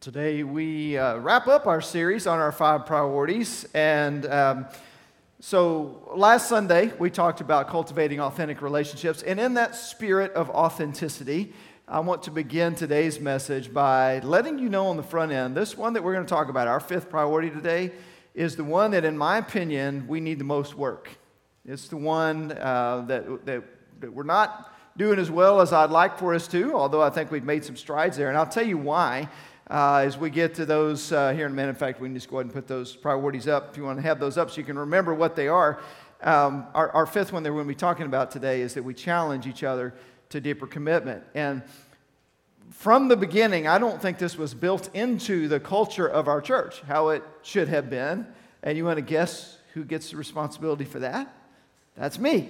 Today, we uh, wrap up our series on our five priorities. And um, so, last Sunday, we talked about cultivating authentic relationships. And in that spirit of authenticity, I want to begin today's message by letting you know on the front end this one that we're going to talk about, our fifth priority today, is the one that, in my opinion, we need the most work. It's the one uh, that, that, that we're not doing as well as I'd like for us to, although I think we've made some strides there. And I'll tell you why uh, as we get to those uh, here in a minute. In fact, we can just go ahead and put those priorities up if you want to have those up so you can remember what they are. Um, our, our, fifth one that we're going to be talking about today is that we challenge each other to deeper commitment. And from the beginning, I don't think this was built into the culture of our church, how it should have been. And you want to guess who gets the responsibility for that? That's me.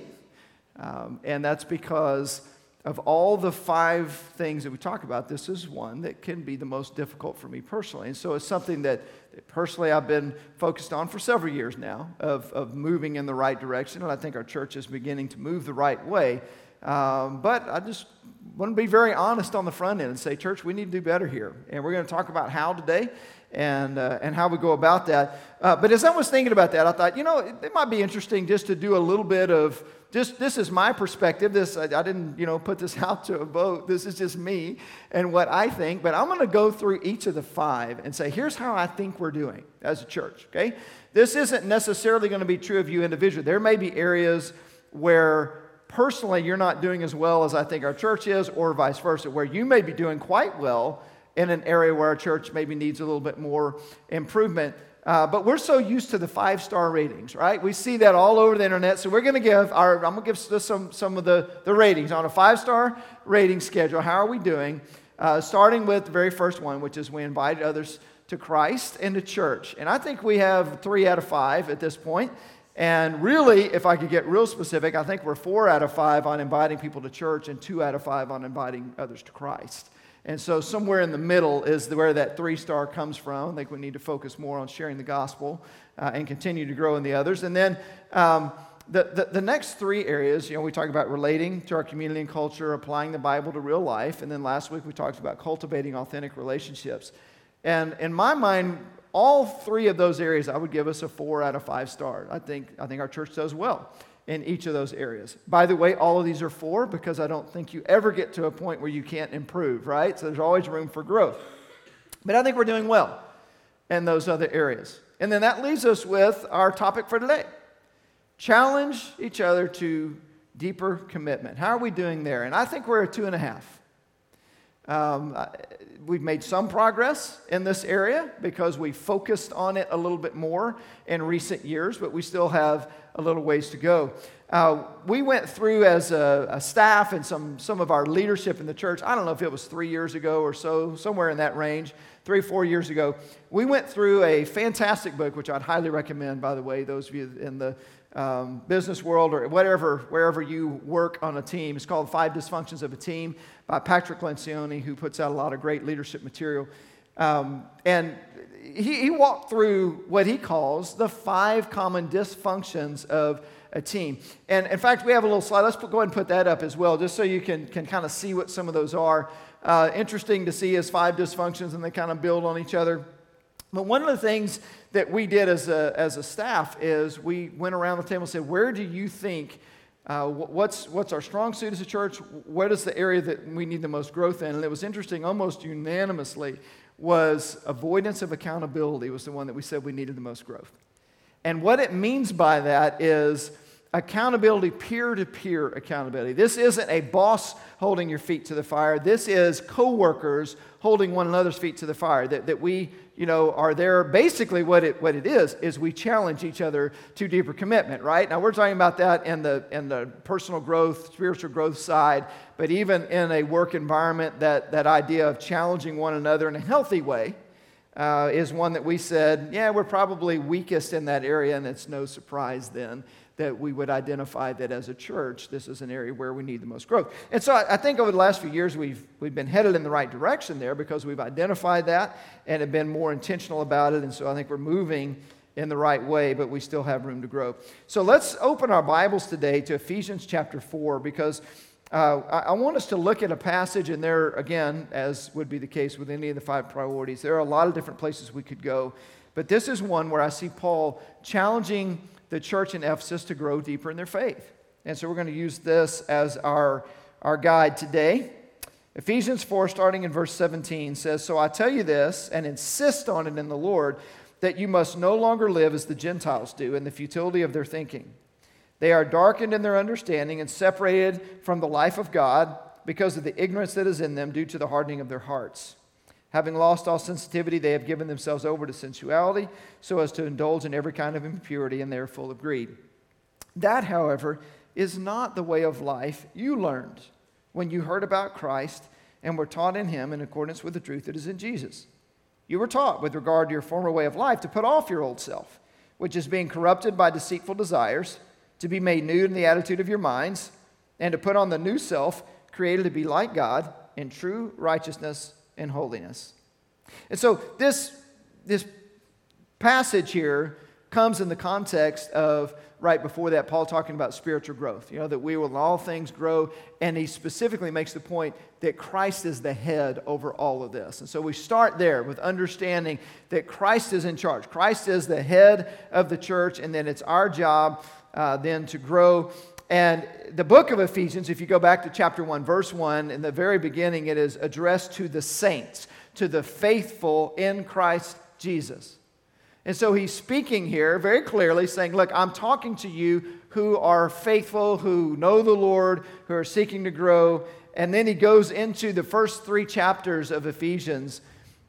Um, and that's because of all the five things that we talk about, this is one that can be the most difficult for me personally. And so it's something that, personally I've been focused on for several years now of, of moving in the right direction. And I think our church is beginning to move the right way. Um, but I just want to be very honest on the front end and say, church, we need to do better here. And we're going to talk about how today and, uh, and how we go about that. Uh, but as I was thinking about that, I thought, you know, it, it might be interesting just to do a little bit of just this is my perspective. This I, I, didn't, you know, put this out to a vote. This is just me and what I think. But I'm going to go through each of the five and say, here's how I think we're doing as a church. Okay, this isn't necessarily going to be true of you individually. There may be areas where personally you're not doing as well as I think our church is, or vice versa, where you may be doing quite well in an area where our church maybe needs a little bit more improvement. Uh, but we're so used to the five star ratings, right? We see that all over the internet. So we're going to give our, I'm going to give some, some of the, the ratings on a five star rating schedule. How are we doing? Uh, starting with the very first one, which is we invite others to Christ and to church. And I think we have three out of five at this point. And really, if I could get real specific, I think we're four out of five on inviting people to church and two out of five on inviting others to Christ. And so, somewhere in the middle is where that three star comes from. I think we need to focus more on sharing the gospel uh, and continue to grow in the others. And then um, the, the, the, next three areas, you know, we talked about relating to our community and culture, applying the Bible to real life. And then last week we talked about cultivating authentic relationships. And in my mind, all three of those areas, I would give us a four out of five star. I think, I think our church does well in each of those areas. By the way, all of these are four because I don't think you ever get to a point where you can't improve, right? So there's always room for growth. But I think we're doing well in those other areas. And then that leaves us with our topic for today challenge each other to deeper commitment. How are we doing there? And I think we're a two and a half. Um, we've made some progress in this area because we focused on it a little bit more in recent years, but we still have a little ways to go. Uh, we went through as a, a, staff and some, some of our leadership in the church, I don't know if it was three years ago or so, somewhere in that range, three, four years ago. We went through a fantastic book, which I'd highly recommend, by the way, those of you in the um, business world or whatever, wherever you work on a team. It's called Five Dysfunctions of a Team by Patrick Lencioni, who puts out a lot of great leadership material. Um, and he, he walked through what he calls the five common dysfunctions of a team. And in fact, we have a little slide. Let's go ahead and put that up as well, just so you can, can kind of see what some of those are. Uh, interesting to see as five dysfunctions and they kind of build on each other. But one of the things that we did as a, as a staff is we went around the table and said, Where do you think? Uh, what's, what's our strong suit as a church? What is the area that we need the most growth in? And it was interesting, almost unanimously, was avoidance of accountability was the one that we said we needed the most growth. And what it means by that is accountability, peer to peer accountability. This isn't a boss holding your feet to the fire. This is coworkers holding one another's feet to the fire. That, that we, you know, are there. Basically, what it, what it is, is we challenge each other to deeper commitment, right? Now, we're talking about that in the, in the personal growth, spiritual growth side, but even in a work environment, that, that idea of challenging one another in a healthy way. Uh, is one that we said, yeah, we're probably weakest in that area, and it's no surprise then that we would identify that as a church, this is an area where we need the most growth. And so I, think over the last few years, we've, we've been headed in the right direction there because we've identified that and have been more intentional about it. And so I think we're moving in the right way, but we still have room to grow. So let's open our Bibles today to Ephesians chapter 4 because uh, I, I want us to look at a passage, and there, again, as would be the case with any of the five priorities, there are a lot of different places we could go. But this is one where I see Paul challenging the church in Ephesus to grow deeper in their faith. And so we're going to use this as our, our guide today. Ephesians 4, starting in verse 17, says, So I tell you this and insist on it in the Lord that you must no longer live as the Gentiles do in the futility of their thinking. They are darkened in their understanding and separated from the life of God because of the ignorance that is in them due to the hardening of their hearts. Having lost all sensitivity, they have given themselves over to sensuality so as to indulge in every kind of impurity, and they are full of greed. That, however, is not the way of life you learned when you heard about Christ and were taught in him in accordance with the truth that is in Jesus. You were taught, with regard to your former way of life, to put off your old self, which is being corrupted by deceitful desires, to be made new in the attitude of your minds, and to put on the new self, created to be like God in true righteousness and holiness. And so this, this passage here comes in the context of right before that, Paul talking about spiritual growth, you know, that we will in all things grow. And he specifically makes the point that Christ is the head over all of this. And so we start there with understanding that Christ is in charge. Christ is the head of the church, and then it's our job uh, then to grow. And the book of Ephesians, if you go back to chapter 1, verse 1, in the very beginning, it is addressed to the saints, to the faithful in Christ Jesus. And so he's speaking here very clearly, saying, Look, I'm talking to you who are faithful, who know the Lord, who are seeking to grow. And then he goes into the first three chapters of Ephesians,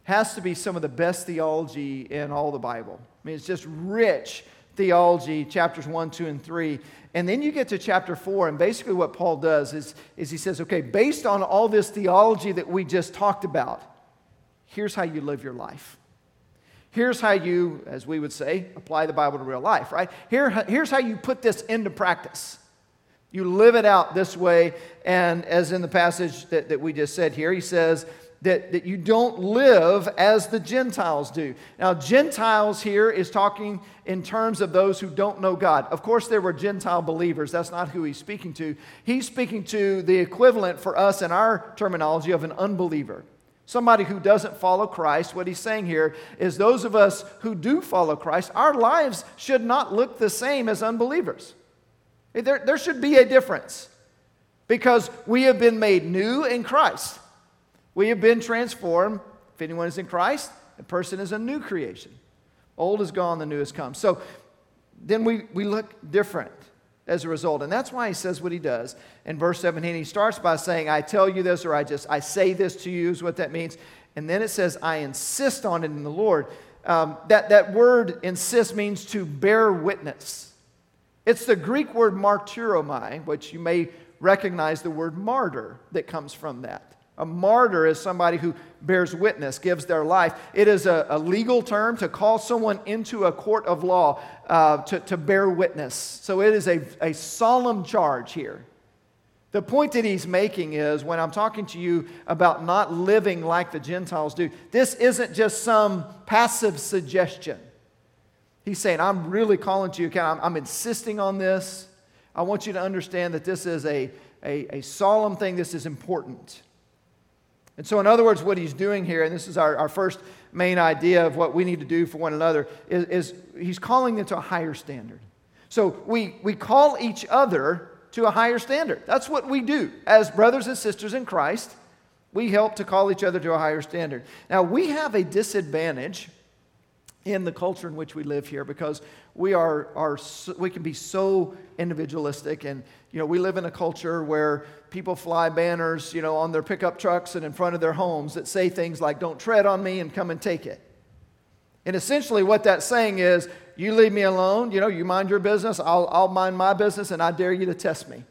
has to be some of the best theology in all the Bible. I mean, it's just rich theology, chapters 1, 2, and 3. And then you get to chapter 4, and basically what Paul does is, is he says, okay, based on all this theology that we just talked about, here's how you live your life. Here's how you, as we would say, apply the Bible to real life, right? Here, here's how you put this into practice. You live it out this way. And as in the passage that, that we just said here, he says that, that you don't live as the Gentiles do. Now, Gentiles here is talking in terms of those who don't know God. Of course, there were Gentile believers. That's not who he's speaking to. He's speaking to the equivalent for us in our terminology of an unbeliever somebody who doesn't follow Christ, what he's saying here is those of us who do follow Christ, our lives should not look the same as unbelievers. There, there should be a difference because we have been made new in Christ. We have been transformed. If anyone is in Christ, the person is a new creation. Old is gone, the new has come. So then we, we look different as a result. And that's why he says what he does. In verse 17, he starts by saying, I tell you this, or I just, I say this to you, is what that means. And then it says, I insist on it in the Lord. Um, that, that word insist means to bear witness. It's the Greek word martyromai, which you may recognize the word martyr that comes from that. A martyr is somebody who bears witness, gives their life. It is a, a legal term to call someone into a court of law uh, to, to bear witness. So it is a, a solemn charge here. The point that he's making is when I'm talking to you about not living like the Gentiles do, this isn't just some passive suggestion. He's saying, I'm really calling to you account. I'm, I'm insisting on this. I want you to understand that this is a, a, a solemn thing, this is important. And so, in other words, what he's doing here, and this is our, our first main idea of what we need to do for one another, is, is he's calling them to a higher standard. So, we, we call each other to a higher standard. That's what we do as brothers and sisters in Christ. We help to call each other to a higher standard. Now, we have a disadvantage in the culture in which we live here because we are, are we can be so individualistic and you know we live in a culture where people fly banners you know on their pickup trucks and in front of their homes that say things like don't tread on me and come and take it. And essentially what that's saying is you leave me alone you know you mind your business i'll, I'll mind my business and i dare you to test me.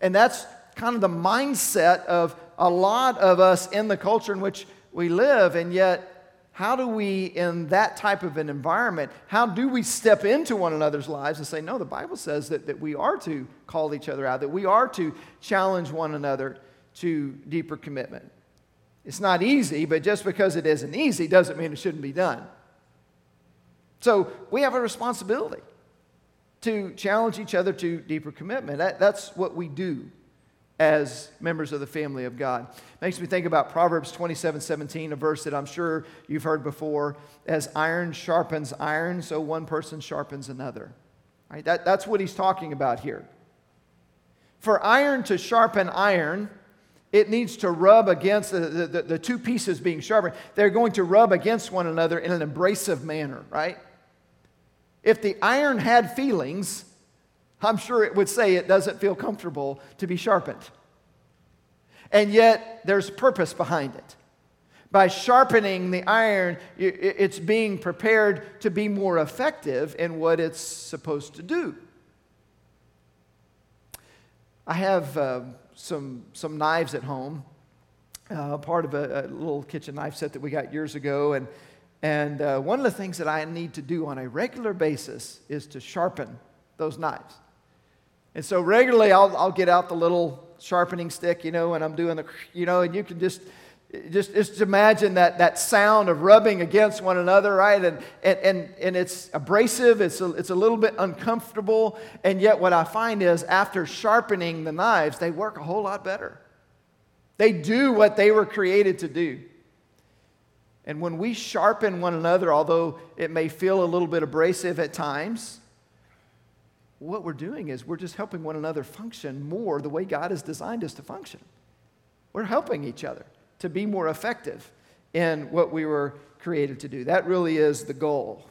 And that's kind of the mindset of a lot of us in the culture in which we live and yet how do we, in that type of an environment, how do we step into one another's lives and say, no, the Bible says that, that we are to call each other out, that we are to challenge one another to deeper commitment? It's not easy, but just because it isn't easy doesn't mean it shouldn't be done. So we have a responsibility to challenge each other to deeper commitment. That, that's what we do as members of the family of God. Makes me think about Proverbs 27 17, a verse that I'm sure you've heard before. As iron sharpens iron, so one person sharpens another. Right? That, that's what he's talking about here. For iron to sharpen iron, it needs to rub against the, the, the, two pieces being sharpened. They're going to rub against one another in an abrasive manner, right? If the iron had feelings, I'm sure it would say it doesn't feel comfortable to be sharpened. And yet, there's purpose behind it. By sharpening the iron, it's being prepared to be more effective in what it's supposed to do. I have uh, some, some knives at home, uh, part of a, a, little kitchen knife set that we got years ago. And, and uh, one of the things that I need to do on a regular basis is to sharpen those knives. And so regularly I'll, I'll get out the little sharpening stick, you know, and I'm doing the, you know, and you can just just, just imagine that, that sound of rubbing against one another, right? And, and, and, and it's abrasive, it's a, it's a little bit uncomfortable. And yet, what I find is after sharpening the knives, they work a whole lot better. They do what they were created to do. And when we sharpen one another, although it may feel a little bit abrasive at times, what we're doing is we're just helping one another function more the way God has designed us to function. We're helping each other to be more effective in what we were created to do. That really is the goal.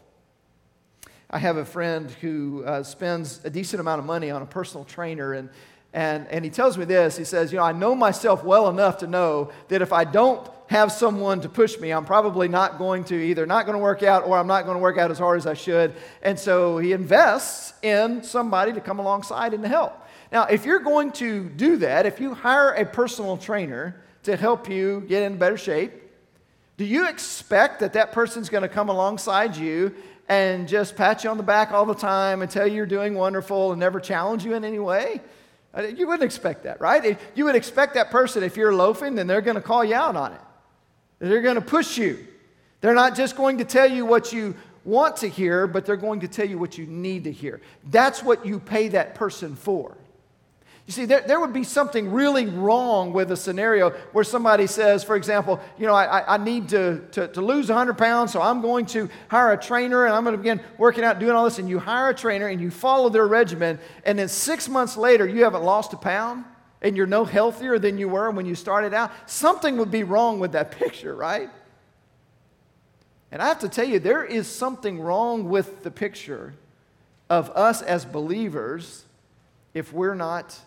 I have a friend who uh, spends a decent amount of money on a personal trainer, and, and, and he tells me this. He says, You know, I know myself well enough to know that if I don't have someone to push me, I'm probably not going to either not going to work out or I'm not going to work out as hard as I should. And so he invests in somebody to come alongside and to help. Now, if you're going to do that, if you hire a personal trainer, to help you get in better shape? Do you expect that that person's going to come alongside you and just pat you on the back all the time and tell you you're doing wonderful and never challenge you in any way? Uh, you wouldn't expect that, right? You would expect that person, if you're loafing, then they're going to call you out on it. They're going to push you. They're not just going to tell you what you want to hear, but they're going to tell you what you need to hear. That's what you pay that person for. You see, there, there would be something really wrong with a scenario where somebody says, for example, you know, I, I need to, to, to lose 100 pounds, so I'm going to hire a trainer and I'm going to begin working out, doing all this. And you hire a trainer and you follow their regimen, and then six months later, you haven't lost a pound and you're no healthier than you were when you started out. Something would be wrong with that picture, right? And I have to tell you, there is something wrong with the picture of us as believers if we're not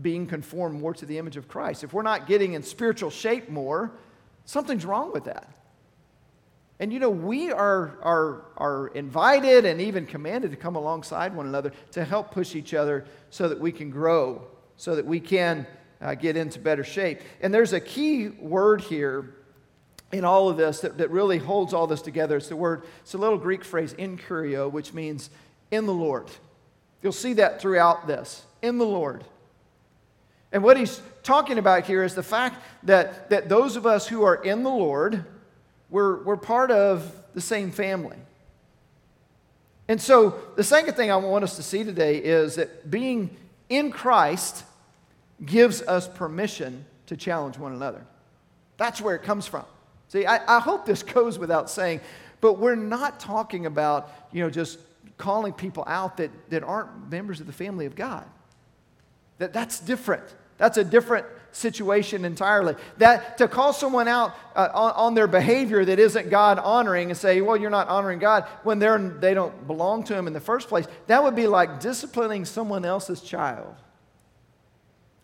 being conformed more to the image of Christ. If we're not getting in spiritual shape more, something's wrong with that. And you know, we are, are, are invited and even commanded to come alongside one another to help push each other so that we can grow, so that we can uh, get into better shape. And there's a key word here in all of this that, that really holds all this together. It's the word, it's a little Greek phrase, enkurio, which means in the Lord. You'll see that throughout this, in the Lord. And what he's talking about here is the fact that, that those of us who are in the Lord, we're, we're part of the same family. And so, the second thing I want us to see today is that being in Christ gives us permission to challenge one another. That's where it comes from. See, I, I hope this goes without saying, but we're not talking about, you know, just calling people out that, that aren't members of the family of God. That, that's different. That's a different situation entirely. That to call someone out uh, on, on, their behavior that isn't God honoring and say, "Well, you're not honoring God," when they're they don't belong to Him in the first place, that would be like disciplining someone else's child.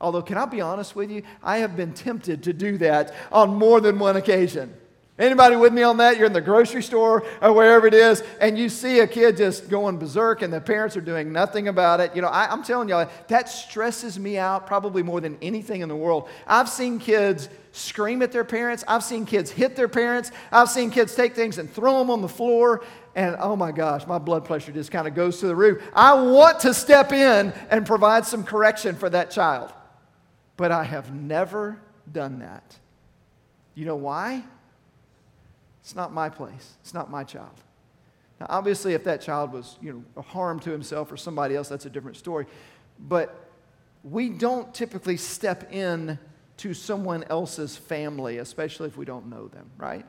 Although, can I be honest with you? I have been tempted to do that on more than one occasion. Anybody with me on that? You're in the grocery store or wherever it is, and you see a kid just going berserk, and the parents are doing nothing about it. You know, I, am telling y'all, that stresses me out probably more than anything in the world. I've seen kids scream at their parents. I've seen kids hit their parents. I've seen kids take things and throw them on the floor. And oh my gosh, my blood pressure just kind of goes to the roof. I want to step in and provide some correction for that child. But I have never done that. You know why? It's not my place. It's not my child. Now, obviously, if that child was, you know, a harm to himself or somebody else, that's a different story. But we don't typically step in to someone else's family, especially if we don't know them, right?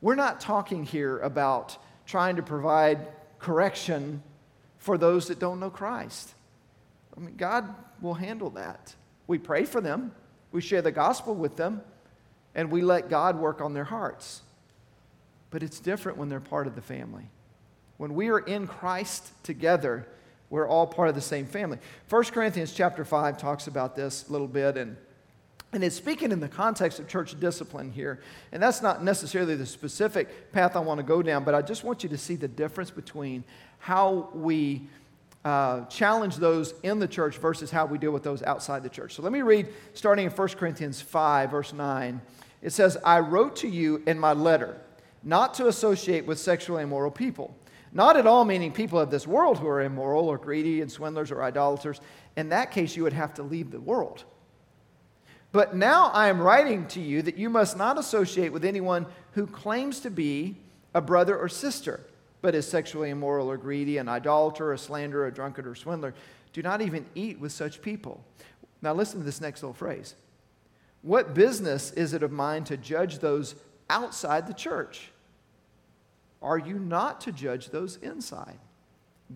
We're not talking here about trying to provide correction for those that don't know Christ. I mean, God will handle that. We pray for them, we share the gospel with them, and we let God work on their hearts. But it's different when they're part of the family. When we are in Christ together, we're all part of the same family. 1 Corinthians chapter 5 talks about this a little bit, and, and it's speaking in the context of church discipline here. And that's not necessarily the specific path I want to go down, but I just want you to see the difference between how we uh, challenge those in the church versus how we deal with those outside the church. So let me read starting in 1 Corinthians 5, verse 9. It says, I wrote to you in my letter not to associate with sexually immoral people. Not at all meaning people of this world who are immoral or greedy and swindlers or idolaters. In that case, you would have to leave the world. But now I am writing to you that you must not associate with anyone who claims to be a brother or sister but is sexually immoral or greedy, an idolater, a slanderer, a drunkard, or swindler. Do not even eat with such people. Now, listen to this next little phrase. What business is it of mine to judge those outside the church? Are you not to judge those inside?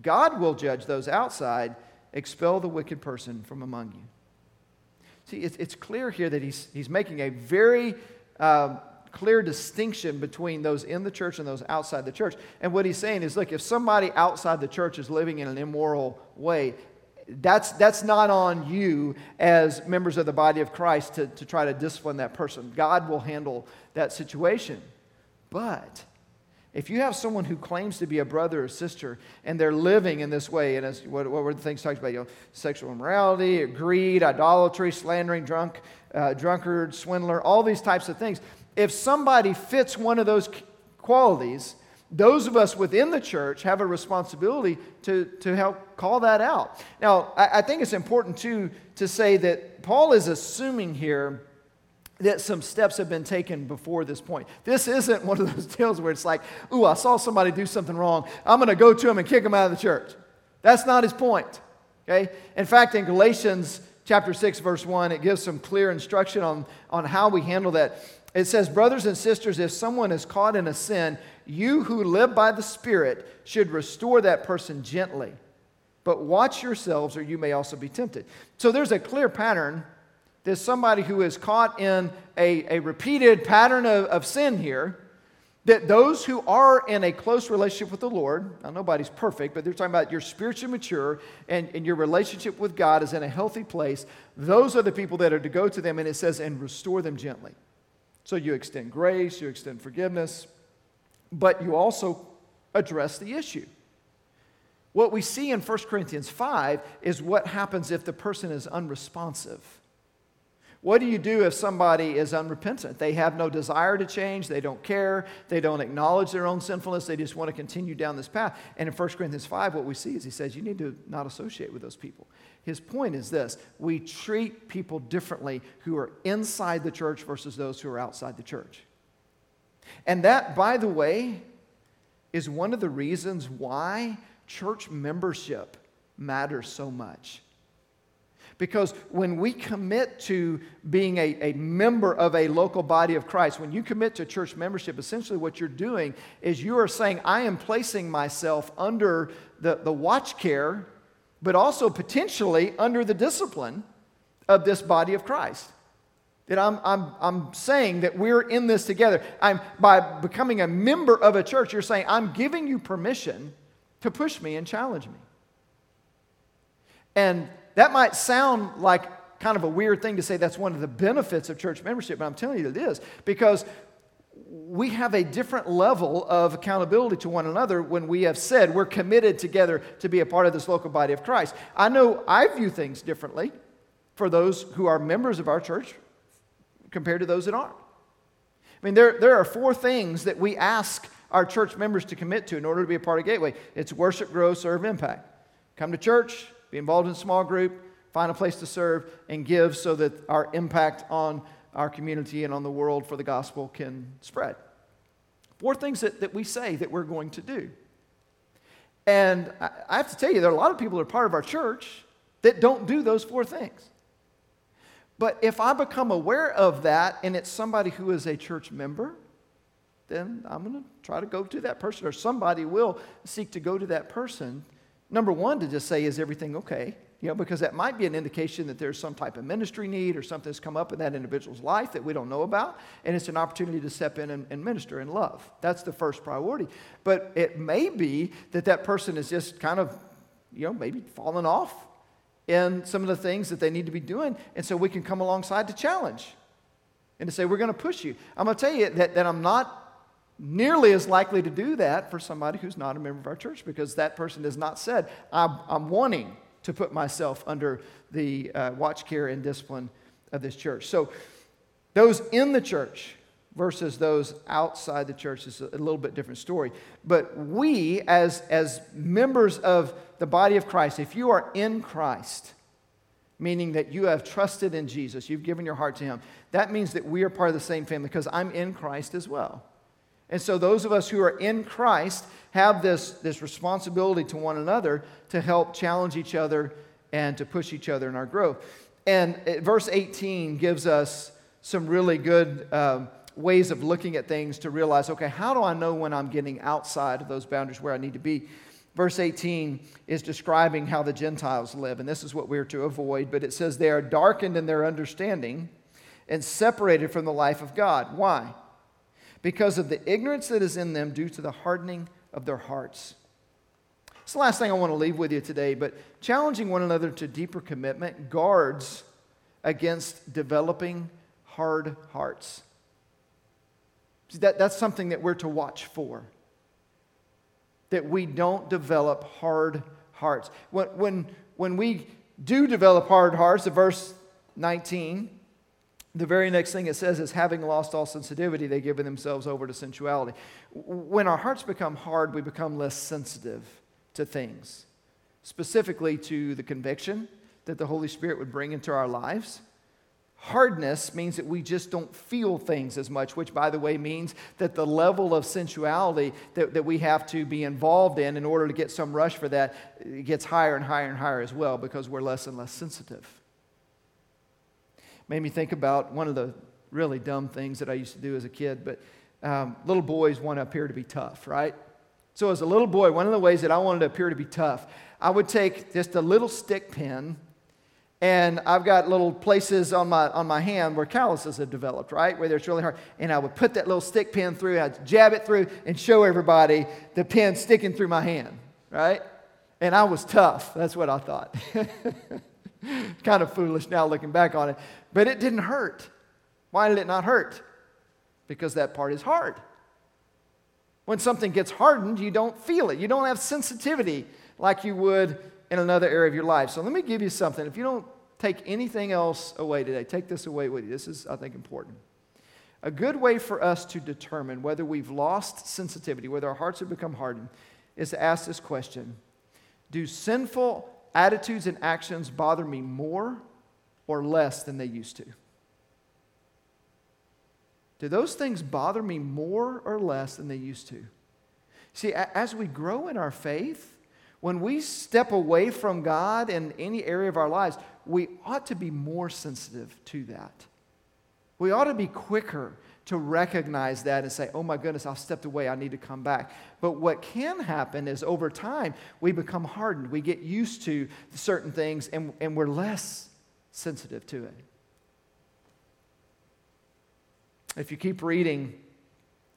God will judge those outside. Expel the wicked person from among you. See, it's, it's clear here that he's, he's making a very uh, clear distinction between those in the church and those outside the church. And what he's saying is look, if somebody outside the church is living in an immoral way, that's, that's not on you as members of the body of Christ to, to try to discipline that person. God will handle that situation. But if you have someone who claims to be a brother or sister and they're living in this way, and as, what, what were the things talked about? You know, sexual immorality, greed, idolatry, slandering, drunk, uh, drunkard, swindler, all these types of things if somebody fits one of those qualities, those of us within the church have a responsibility to, to help call that out. Now, I, I think it's important too to say that Paul is assuming here that some steps have been taken before this point. This isn't one of those deals where it's like, ooh, I saw somebody do something wrong. I'm going to go to him and kick him out of the church. That's not his point. Okay? In fact, in Galatians chapter 6, verse 1, it gives some clear instruction on, on how we handle that. It says, Brothers and sisters, if someone is caught in a sin, you who live by the Spirit should restore that person gently. But watch yourselves, or you may also be tempted. So there's a clear pattern. There's somebody who is caught in a, a repeated pattern of, of sin here. That those who are in a close relationship with the Lord, now nobody's perfect, but they're talking about you're spiritually mature and, and your relationship with God is in a healthy place. Those are the people that are to go to them, and it says, and restore them gently. So you extend grace, you extend forgiveness, but you also address the issue. What we see in 1 Corinthians 5 is what happens if the person is unresponsive. What do you do if somebody is unrepentant? They have no desire to change, they don't care, they don't acknowledge their own sinfulness, they just want to continue down this path. And in 1 Corinthians 5, what we see is he says, You need to not associate with those people. His point is this we treat people differently who are inside the church versus those who are outside the church. And that, by the way, is one of the reasons why church membership matters so much. Because when we commit to being a, a member of a local body of Christ, when you commit to church membership, essentially what you're doing is you are saying, I am placing myself under the, the watch care but also potentially under the discipline of this body of Christ. That I'm, I'm, I'm saying that we're in this together. I'm, by becoming a member of a church, you're saying, I'm giving you permission to push me and challenge me. And that might sound like kind of a weird thing to say that's one of the benefits of church membership, but I'm telling you it is. Because we have a different level of accountability to one another when we have said we're committed together to be a part of this local body of Christ. I know I view things differently for those who are members of our church compared to those that aren't. I mean, there, there are four things that we ask our church members to commit to in order to be a part of Gateway it's worship, grow, serve, impact. Come to church, be involved in a small group, find a place to serve, and give so that our impact on our community and on the world for the gospel can spread. Four things that, that we say that we're going to do. And I, I have to tell you, there are a lot of people that are part of our church that don't do those four things. But if I become aware of that and it's somebody who is a church member, then I'm going to try to go to that person, or somebody will seek to go to that person. Number one, to just say, Is everything okay? You know, because that might be an indication that there's some type of ministry need or something that's come up in that individual's life that we don't know about, and it's an opportunity to step in and, and minister in love. That's the first priority. But it may be that that person is just kind of, you know, maybe falling off in some of the things that they need to be doing. And so we can come alongside to challenge and to say, we're going to push you. I'm going to tell you that, that I'm not nearly as likely to do that for somebody who's not a member of our church because that person has not said, I'm, I'm wanting to put myself under the uh, watch, care, and discipline of this church. So those in the church versus those outside the church is a little bit different story. But we, as, as members of the body of Christ, if you are in Christ, meaning that you have trusted in Jesus, you've given your heart to Him, that means that we are part of the same family because I'm in Christ as well. And so, those of us who are in Christ have this, this responsibility to one another to help challenge each other and to push each other in our growth. And verse 18 gives us some really good um, ways of looking at things to realize okay, how do I know when I'm getting outside of those boundaries where I need to be? Verse 18 is describing how the Gentiles live, and this is what we're to avoid. But it says they are darkened in their understanding and separated from the life of God. Why? Because of the ignorance that is in them due to the hardening of their hearts. It's the last thing I want to leave with you today, but challenging one another to deeper commitment guards against developing hard hearts. See, that, that's something that we're to watch for that we don't develop hard hearts. When, when, when we do develop hard hearts, the verse 19, the very next thing it says is having lost all sensitivity, they give themselves over to sensuality. When our hearts become hard, we become less sensitive to things, specifically to the conviction that the Holy Spirit would bring into our lives. Hardness means that we just don't feel things as much, which, by the way, means that the level of sensuality that, that we have to be involved in in order to get some rush for that gets higher and higher and higher as well because we're less and less sensitive. Made me think about one of the really dumb things that I used to do as a kid, but um, little boys want to appear to be tough, right? So, as a little boy, one of the ways that I wanted to appear to be tough, I would take just a little stick pin and I've got little places on my, on my hand where calluses have developed, right? Where it's really hard. And I would put that little stick pin through, I'd jab it through, and show everybody the pin sticking through my hand, right? And I was tough. That's what I thought. kind of foolish now looking back on it. But it didn't hurt. Why did it not hurt? Because that part is hard. When something gets hardened, you don't feel it. You don't have sensitivity like you would in another area of your life. So let me give you something. If you don't take anything else away today, take this away with you. This is, I think, important. A good way for us to determine whether we've lost sensitivity, whether our hearts have become hardened, is to ask this question Do sinful attitudes and actions bother me more or less than they used to? Do those things bother me more or less than they used to? See, as we grow in our faith, when we step away from God in any area of our lives, we ought to be more sensitive to that. We ought to be quicker to recognize that and say, oh my goodness, I've stepped away, I need to come back. But what can happen is over time, we become hardened. We get used to certain things and, and we're less sensitive to it. If you keep reading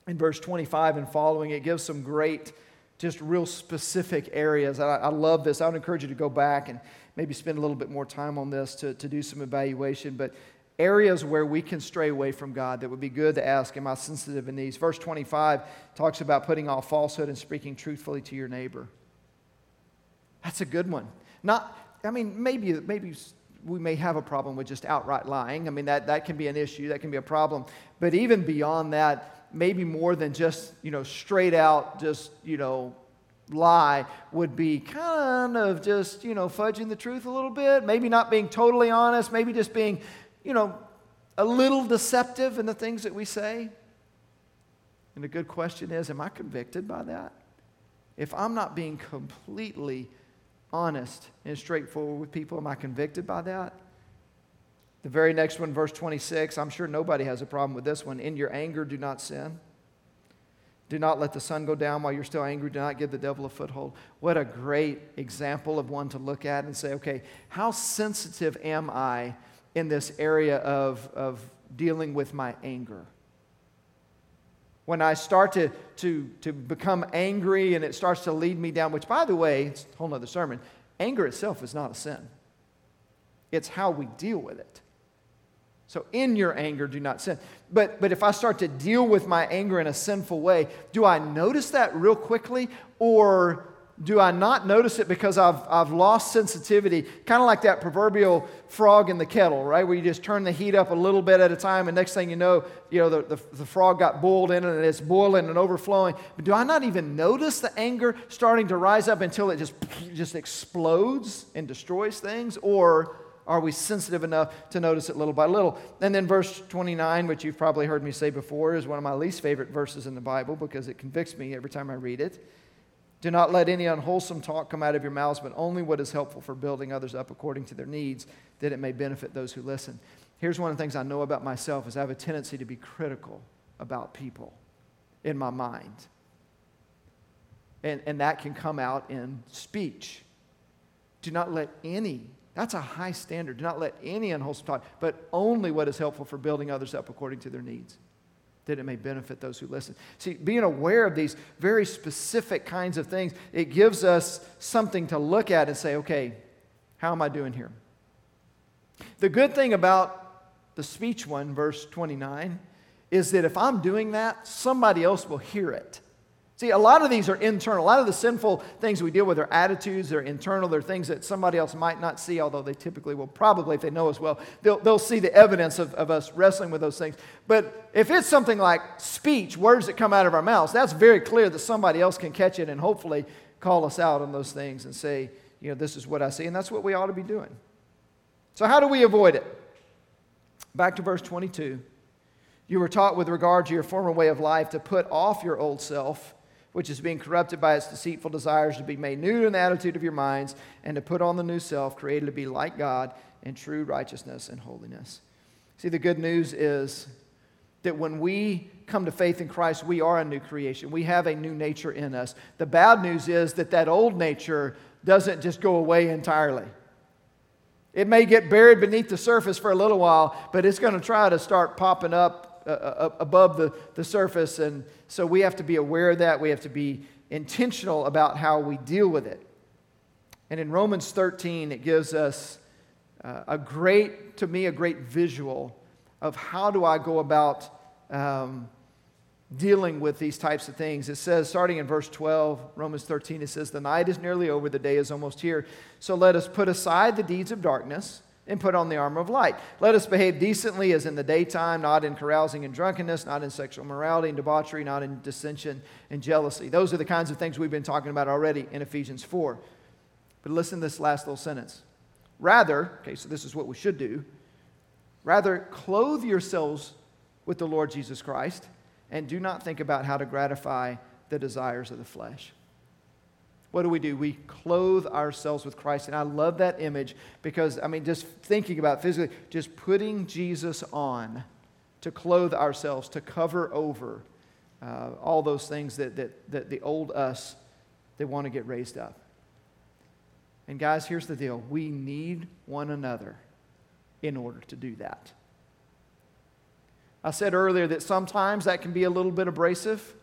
in verse 25 and following, it gives some great just real specific areas. I, I, love this. I would encourage you to go back and maybe spend a little bit more time on this to, to do some evaluation. But areas where we can stray away from God that would be good to ask, Am I sensitive in these? Verse 25 talks about putting off falsehood and speaking truthfully to your neighbor. That's a good one. Not, I mean, maybe, maybe we may have a problem with just outright lying. I mean, that, that can be an issue, that can be a problem. But even beyond that, maybe more than just, you know, straight out, just, you know, lie would be kind of just, you know, fudging the truth a little bit, maybe not being totally honest, maybe just being, you know, a little deceptive in the things that we say. And the good question is, am I convicted by that? If I'm not being completely honest and straightforward with people? Am I convicted by that? The very next one, verse 26, I'm sure nobody has a problem with this one. In your anger, do not sin. Do not let the sun go down while you're still angry. Do not give the devil a foothold. What a great example of one to look at and say, okay, how sensitive am I in this area of, of dealing with my anger? When I start to, to, to become angry and it starts to lead me down, which, by the way, it's a whole other sermon, anger itself is not a sin, it's how we deal with it. So, in your anger, do not sin. But, but if I start to deal with my anger in a sinful way, do I notice that real quickly? Or do I not notice it because I've, I've lost sensitivity? Kind of like that proverbial frog in the kettle, right? Where you just turn the heat up a little bit at a time, and next thing you know, you know the, the, the frog got boiled in it and it's boiling and overflowing. But do I not even notice the anger starting to rise up until it just, just explodes and destroys things? Or are we sensitive enough to notice it little by little? And then verse 29, which you've probably heard me say before, is one of my least favorite verses in the Bible because it convicts me every time I read it. Do not let any unwholesome talk come out of your mouths, but only what is helpful for building others up according to their needs, that it may benefit those who listen. Here's one of the things I know about myself is I have a tendency to be critical about people in my mind. And, and that can come out in speech. Do not let any that's a high standard. Do not let any unwholesome talk, but only what is helpful for building others up according to their needs, that it may benefit those who listen. See, being aware of these very specific kinds of things, it gives us something to look at and say, okay, how am I doing here? The good thing about the speech one, verse 29, is that if I'm doing that, somebody else will hear it. See, a lot of these are internal. A lot of the sinful things we deal with are attitudes, they're internal, they're things that somebody else might not see, although they typically will, probably, if they know us well, they'll, they'll see the evidence of, of us wrestling with those things. But if it's something like speech, words that come out of our mouths, that's very clear that somebody else can catch it and hopefully call us out on those things and say, you know, this is what I see, and that's what we ought to be doing. So, how do we avoid it? Back to verse 22. You were taught with regard to your former way of life to put off your old self which is being corrupted by its deceitful desires, to be made new in the attitude of your minds, and to put on the new self, created to be like God in true righteousness and holiness. See, the good news is that when we come to faith in Christ, we are a new creation. We have a new nature in us. The bad news is that that old nature doesn't just go away entirely. It may get buried beneath the surface for a little while, but it's going to try to start popping up uh, uh, above the, the surface. And so we have to be aware of that. We have to be intentional about how we deal with it. And in Romans 13, it gives us uh, a great, to me, a great visual of how do I go about um, dealing with these types of things. It says, starting in verse 12, Romans 13, it says, The night is nearly over, the day is almost here. So let us put aside the deeds of darkness and put on the armor of light. Let us behave decently as in the daytime, not in carousing and drunkenness, not in sexual morality and debauchery, not in dissension and jealousy. Those are the kinds of things we've been talking about already in Ephesians 4. But listen to this last little sentence. Rather, okay, so this is what we should do. Rather, clothe yourselves with the Lord Jesus Christ and do not think about how to gratify the desires of the flesh what do we do? We clothe ourselves with Christ. And I love that image because, I mean, just thinking about physically, just putting Jesus on to clothe ourselves, to cover over uh, all those things that, that, that the old us, they want to get raised up. And guys, here's the deal we need one another in order to do that. I said earlier that sometimes that can be a little bit abrasive.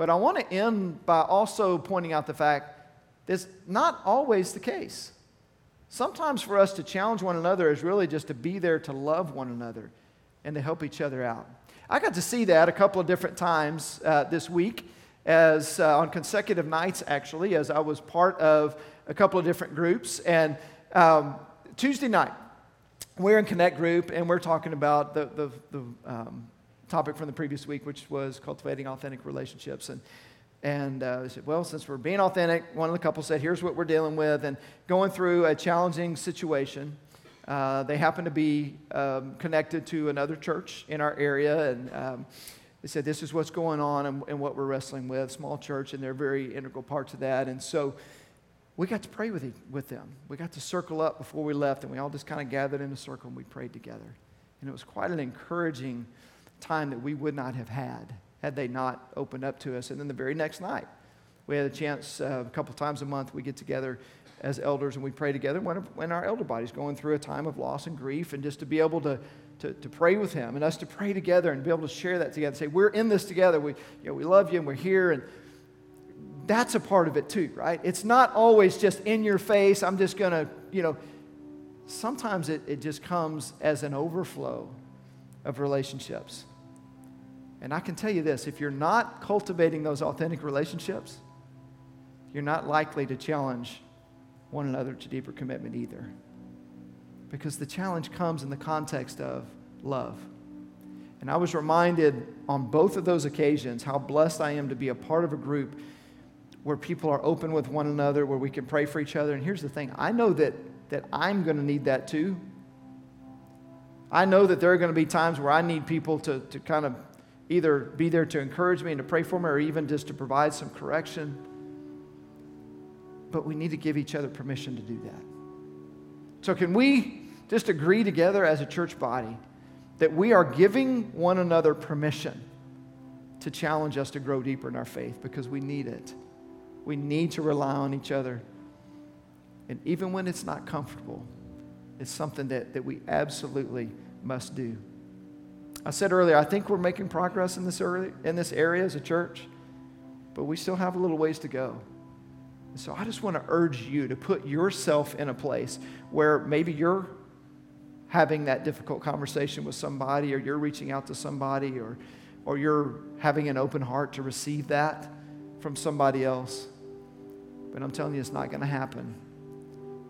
But I want to end by also pointing out the fact that's not always the case. Sometimes for us to challenge one another is really just to be there to love one another and to help each other out. I got to see that a couple of different times uh, this week, as uh, on consecutive nights actually, as I was part of a couple of different groups. And um, Tuesday night, we're in Connect Group and we're talking about the, the, the um, topic from the previous week, which was cultivating authentic relationships. And, and uh, said, well, since we're being authentic, one of the couples said, here's what we're dealing with, and going through a challenging situation. Uh, they happen to be um, connected to another church in our area, and um, they said, this is what's going on and, and what we're wrestling with, small church, and they're very integral parts of that. And so we got to pray with, with them. We got to circle up before we left, and we all just kind of gathered in a circle and we prayed together. And it was quite an encouraging time that we would not have had had they not opened up to us. And then the very next night, we had a chance uh, a couple times a month we get together as elders and we pray together when, when our elder body's going through a time of loss and grief and just to be able to, to, to pray with him and us to pray together and be able to share that together say we're in this together. We, you know, we love you and we're here. And that's a part of it too right? It's not always just in your face i'm just going to you know. Sometimes it, it just comes as an overflow of relationships and i can tell you this if you're not cultivating those authentic relationships you're not likely to challenge one another to deeper commitment either. Because the challenge comes in the context of love. And I was reminded on both of those occasions how blessed I am to be a part of a group where people are open with one another, where we can pray for each other. And here's the thing I know that, that I'm going to need that too. I know that there are going to be times where I need people to, to kind of either be there to encourage me and to pray for me or even just to provide some correction but we need to give each other permission to do that. So, can we just agree together as a church body that we are giving one another permission to challenge us to grow deeper in our faith because we need it? We need to rely on each other. And even when it's not comfortable, it's something that, that we absolutely must do. I said earlier, I think we're making progress in this, early, in this area as a church, but we still have a little ways to go. So I just want to urge you to put yourself in a place where maybe you're having that difficult conversation with somebody, or you're reaching out to somebody, or, or you're having an open heart to receive that from somebody else. But I'm telling you, it's not going to happen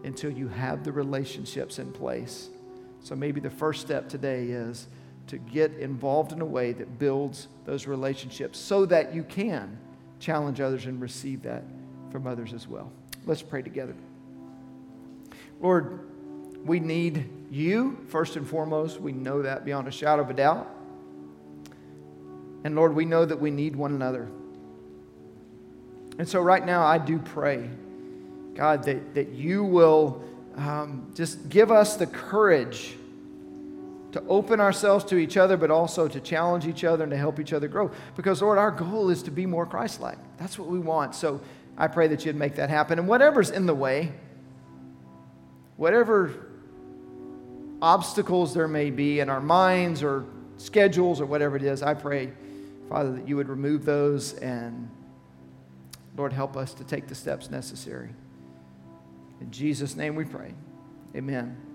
until you have the relationships in place. So maybe the first step today is to get involved in a way that builds those relationships so that you can challenge others and receive that from others as well. Let's pray together. Lord, we need you first and foremost. We know that beyond a shadow of a doubt. And Lord, we know that we need one another. And so right now, I do pray, God, that, that you will um, just give us the courage to open ourselves to each other, but also to challenge each other and to help each other grow. Because, Lord, our goal is to be more Christ like. That's what we want. So I pray that you'd make that happen. And whatever's in the way, whatever obstacles there may be in our minds or schedules or whatever it is, I pray, Father, that you would remove those and, Lord, help us to take the steps necessary. In Jesus' name we pray. Amen.